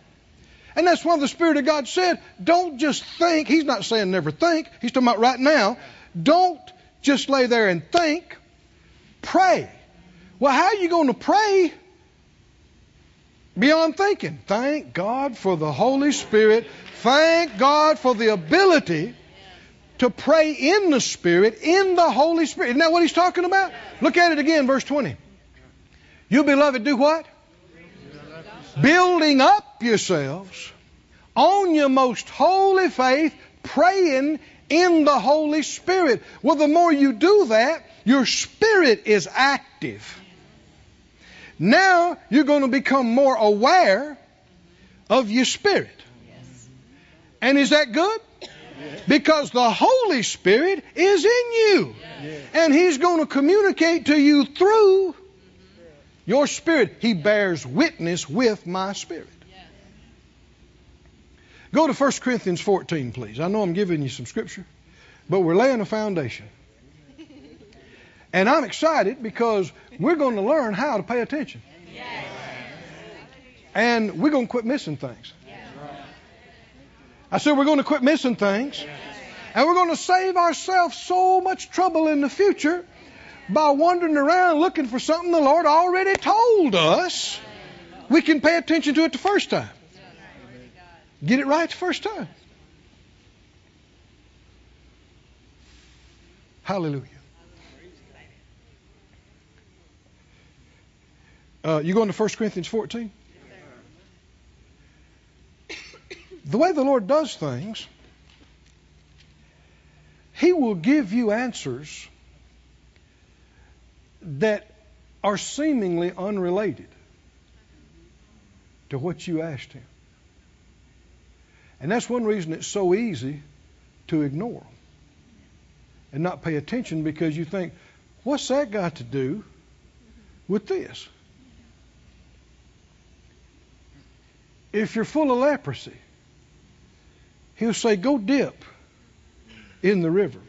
And that's why the Spirit of God said, don't just think. He's not saying never think. He's talking about right now. Don't just lay there and think. Pray. Well, how are you going to pray beyond thinking? Thank God for the Holy Spirit. Thank God for the ability to pray in the Spirit, in the Holy Spirit. Isn't that what he's talking about? Look at it again, verse 20. You, beloved, do what? Building up yourselves on your most holy faith, praying in the Holy Spirit. Well, the more you do that, your spirit is active. Now you're going to become more aware of your spirit. And is that good? Because the Holy Spirit is in you. And He's going to communicate to you through your spirit. He bears witness with my spirit. Go to 1 Corinthians 14, please. I know I'm giving you some scripture, but we're laying a foundation. And I'm excited because we're going to learn how to pay attention. And we're going to quit missing things. I said we're going to quit missing things. And we're going to save ourselves so much trouble in the future by wandering around looking for something the Lord already told us. We can pay attention to it the first time. Get it right the first time. Hallelujah. Uh, you going to 1 Corinthians 14? The way the Lord does things, He will give you answers that are seemingly unrelated to what you asked Him. And that's one reason it's so easy to ignore and not pay attention because you think, what's that got to do with this? If you're full of leprosy, he'll say, go dip in the river.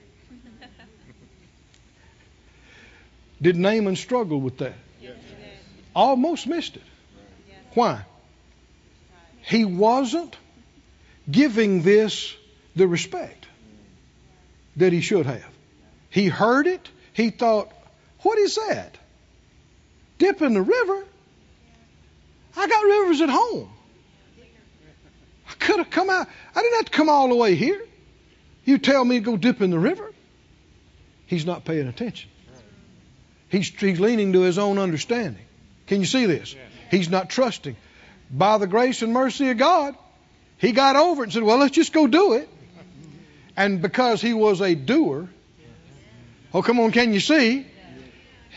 Did Naaman struggle with that? Yes. Almost missed it. Why? He wasn't giving this the respect that he should have. He heard it. He thought, what is that? Dip in the river? I got rivers at home. I could have come out. I didn't have to come all the way here. You tell me to go dip in the river? He's not paying attention. He's, he's leaning to his own understanding. Can you see this? He's not trusting. By the grace and mercy of God, he got over it and said, Well, let's just go do it. And because he was a doer, oh, come on, can you see?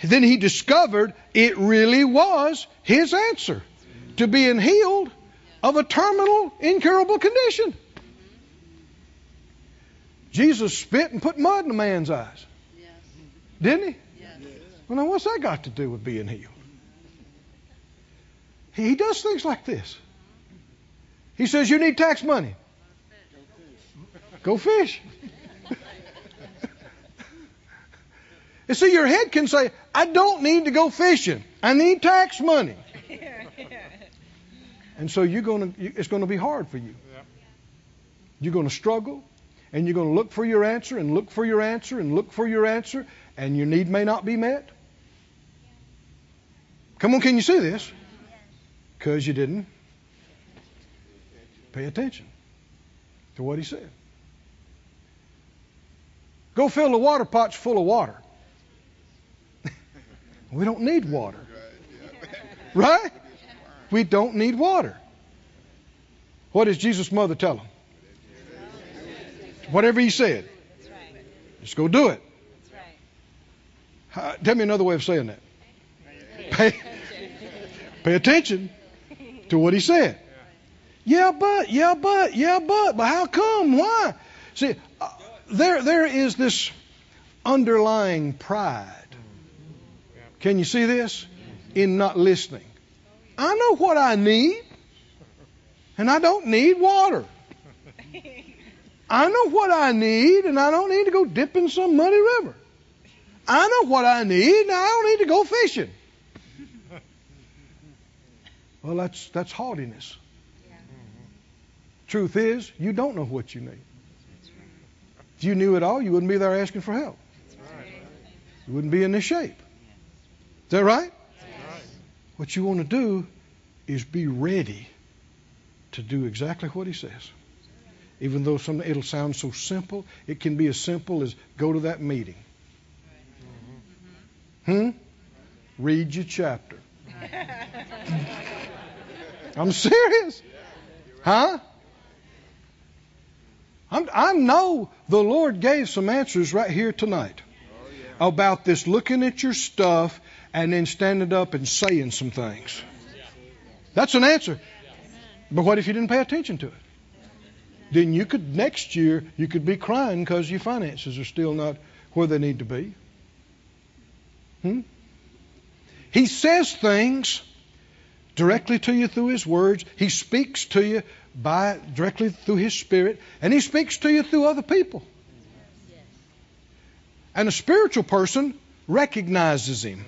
Then he discovered it really was his answer to being healed of a terminal, incurable condition. Jesus spit and put mud in a man's eyes. Didn't he? Well, now what's that got to do with being healed? He, does things like this. He says, You need tax money. Go fish. you see, your head can say, I don't need to go fishing. I need tax money. And so you're going to, it's going to be hard for you. You're going to struggle, and you're going to look for your answer, and look for your answer, and look for your answer, and your need may not be met. Come on, can you see this? Because you didn't pay attention to what he said. Go fill the water pots full of water. we don't need water. Right? We don't need water. What does Jesus' mother tell him? Whatever he said, just go do it. Uh, tell me another way of saying that. Pay, pay attention to what he said. Yeah, but, yeah, but, yeah, but, but how come? Why? See, uh, there, there is this underlying pride. Can you see this? In not listening. I know what I need, and I don't need water. I know what I need, and I don't need to go dip in some muddy river. I know what I need, and I don't need to go fishing. Well, that's that's haughtiness. Truth is, you don't know what you need. If you knew it all, you wouldn't be there asking for help. You wouldn't be in this shape. Is that right? What you want to do is be ready to do exactly what he says. Even though some, it'll sound so simple, it can be as simple as go to that meeting. Hmm? Read your chapter. I'm serious. Huh? I'm, I know the Lord gave some answers right here tonight about this looking at your stuff and then standing up and saying some things. That's an answer. But what if you didn't pay attention to it? Then you could, next year, you could be crying because your finances are still not where they need to be. Hmm? He says things directly to you through His words. He speaks to you by directly through His Spirit, and He speaks to you through other people. And a spiritual person recognizes Him,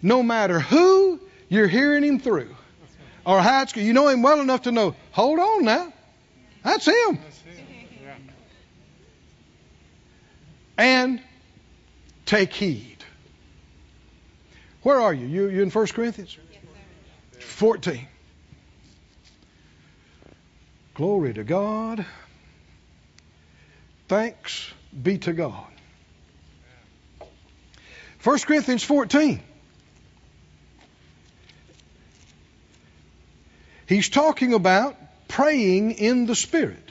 no matter who you're hearing Him through, or how it's. You know Him well enough to know. Hold on now, that's Him. And take heed. Where are you? You you in 1 Corinthians? 14. Glory to God. Thanks be to God. 1 Corinthians 14. He's talking about praying in the Spirit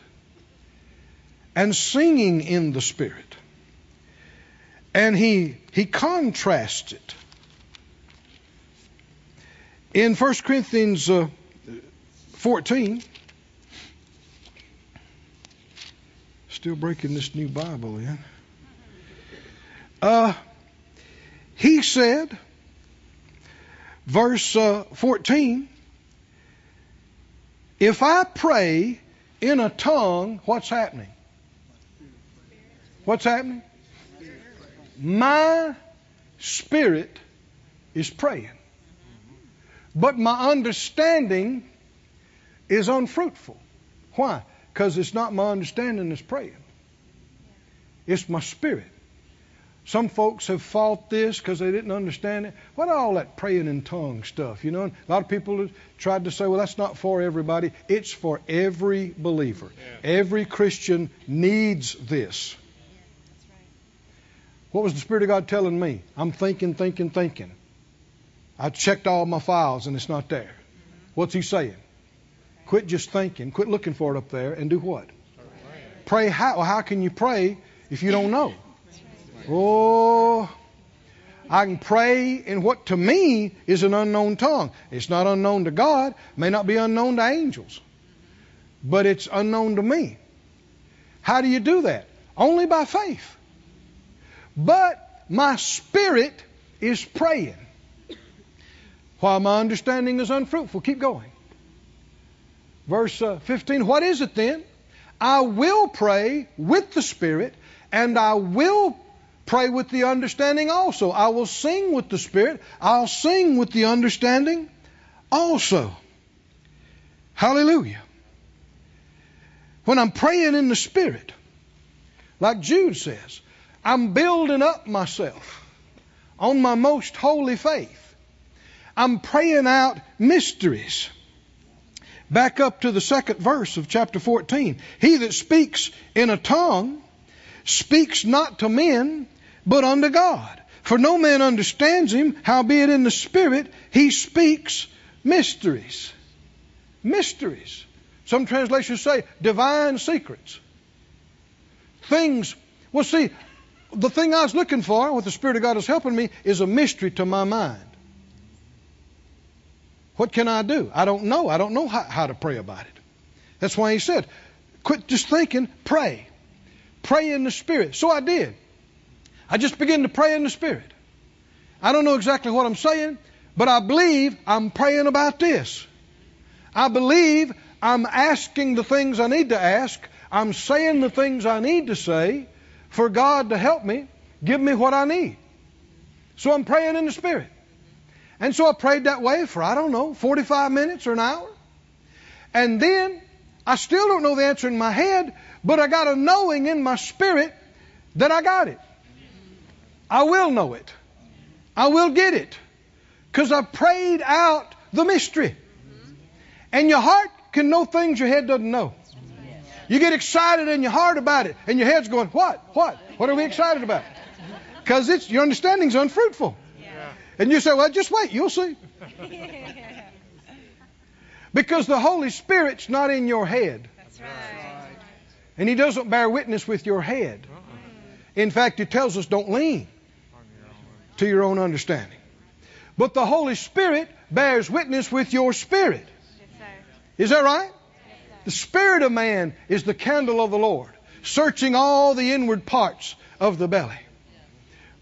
and singing in the Spirit. And he, he contrasts it. In 1 Corinthians uh, 14, still breaking this new Bible in. Uh, he said, verse uh, 14, if I pray in a tongue, what's happening? What's happening? My spirit is praying. But my understanding is unfruitful. Why? Because it's not my understanding that's praying, it's my spirit. Some folks have fought this because they didn't understand it. What all that praying in tongues stuff, you know? A lot of people have tried to say, well, that's not for everybody. It's for every believer. Yeah. Every Christian needs this. That's right. What was the Spirit of God telling me? I'm thinking, thinking, thinking. I checked all my files and it's not there. What's He saying? Quit just thinking. Quit looking for it up there and do what? Pray how? How can you pray if you don't know? Oh, I can pray in what to me is an unknown tongue. It's not unknown to God, may not be unknown to angels, but it's unknown to me. How do you do that? Only by faith. But my spirit is praying while my understanding is unfruitful. Keep going. Verse uh, 15 What is it then? I will pray with the Spirit, and I will pray with the understanding also. I will sing with the Spirit, I'll sing with the understanding also. Hallelujah. When I'm praying in the Spirit, like Jude says, I'm building up myself on my most holy faith. I'm praying out mysteries. Back up to the second verse of chapter 14. He that speaks in a tongue speaks not to men, but unto God. For no man understands him, howbeit in the Spirit he speaks mysteries. Mysteries. Some translations say divine secrets. Things. Well, see, the thing I was looking for, what the Spirit of God is helping me, is a mystery to my mind. What can I do? I don't know. I don't know how, how to pray about it. That's why he said, quit just thinking, pray. Pray in the Spirit. So I did. I just began to pray in the Spirit. I don't know exactly what I'm saying, but I believe I'm praying about this. I believe I'm asking the things I need to ask. I'm saying the things I need to say for God to help me, give me what I need. So I'm praying in the Spirit. And so I prayed that way for, I don't know, 45 minutes or an hour. And then I still don't know the answer in my head, but I got a knowing in my spirit that I got it. I will know it. I will get it. Because I prayed out the mystery. And your heart can know things your head doesn't know. You get excited in your heart about it, and your head's going, What? What? What are we excited about? Because it's your understanding's unfruitful. And you say, Well, just wait, you'll see. Because the Holy Spirit's not in your head. That's right. And He doesn't bear witness with your head. Uh-uh. In fact, He tells us don't lean On your own. to your own understanding. But the Holy Spirit bears witness with your spirit. Yes. Is that right? Yes. The spirit of man is the candle of the Lord, searching all the inward parts of the belly.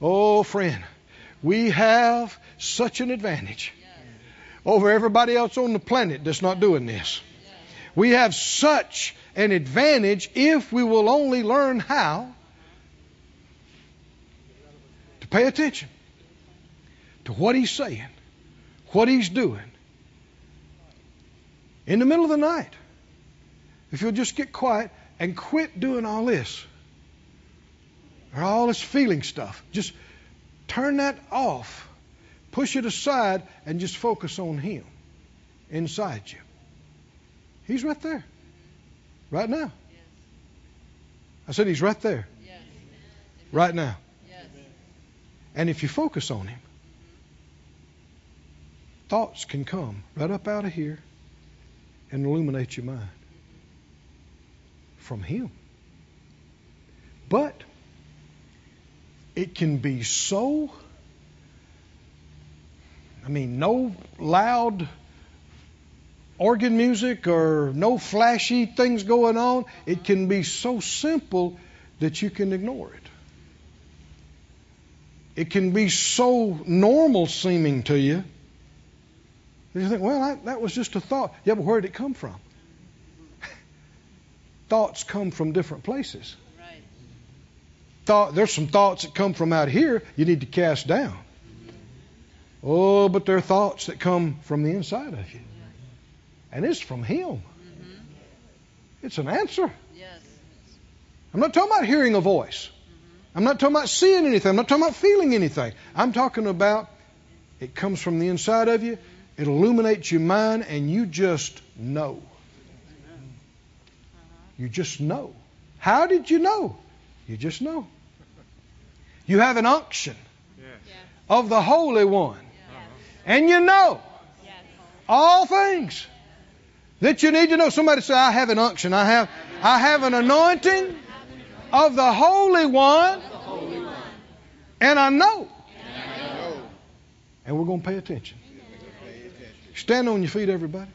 Oh, friend, we have such an advantage over everybody else on the planet that's not doing this. We have such an advantage if we will only learn how to pay attention to what he's saying, what he's doing. In the middle of the night, if you'll just get quiet and quit doing all this or all this feeling stuff, just turn that off, push it aside, and just focus on Him inside you. He's right there, right now. I said He's right there, right now. And if you focus on Him, thoughts can come right up out of here and illuminate your mind from Him. But it can be so, I mean, no loud organ music or no flashy things going on. It can be so simple that you can ignore it. It can be so normal seeming to you that you think, well, that, that was just a thought. Yeah, but where did it come from? Thoughts come from different places. Thought, there's some thoughts that come from out here you need to cast down. Oh, but there are thoughts that come from the inside of you. And it's from Him. Mm-hmm. It's an answer. Yes. I'm not talking about hearing a voice. Mm-hmm. I'm not talking about seeing anything. I'm not talking about feeling anything. I'm talking about it comes from the inside of you. It illuminates your mind, and you just know. You just know. How did you know? You just know. You have an unction Yes. Yes. of the Holy One, Yes. and you know Yes. all things that you need to know. Somebody say, "I have an unction. I have, I have an anointing of the Holy One, and I know." And we're going to pay attention. Stand on your feet, everybody.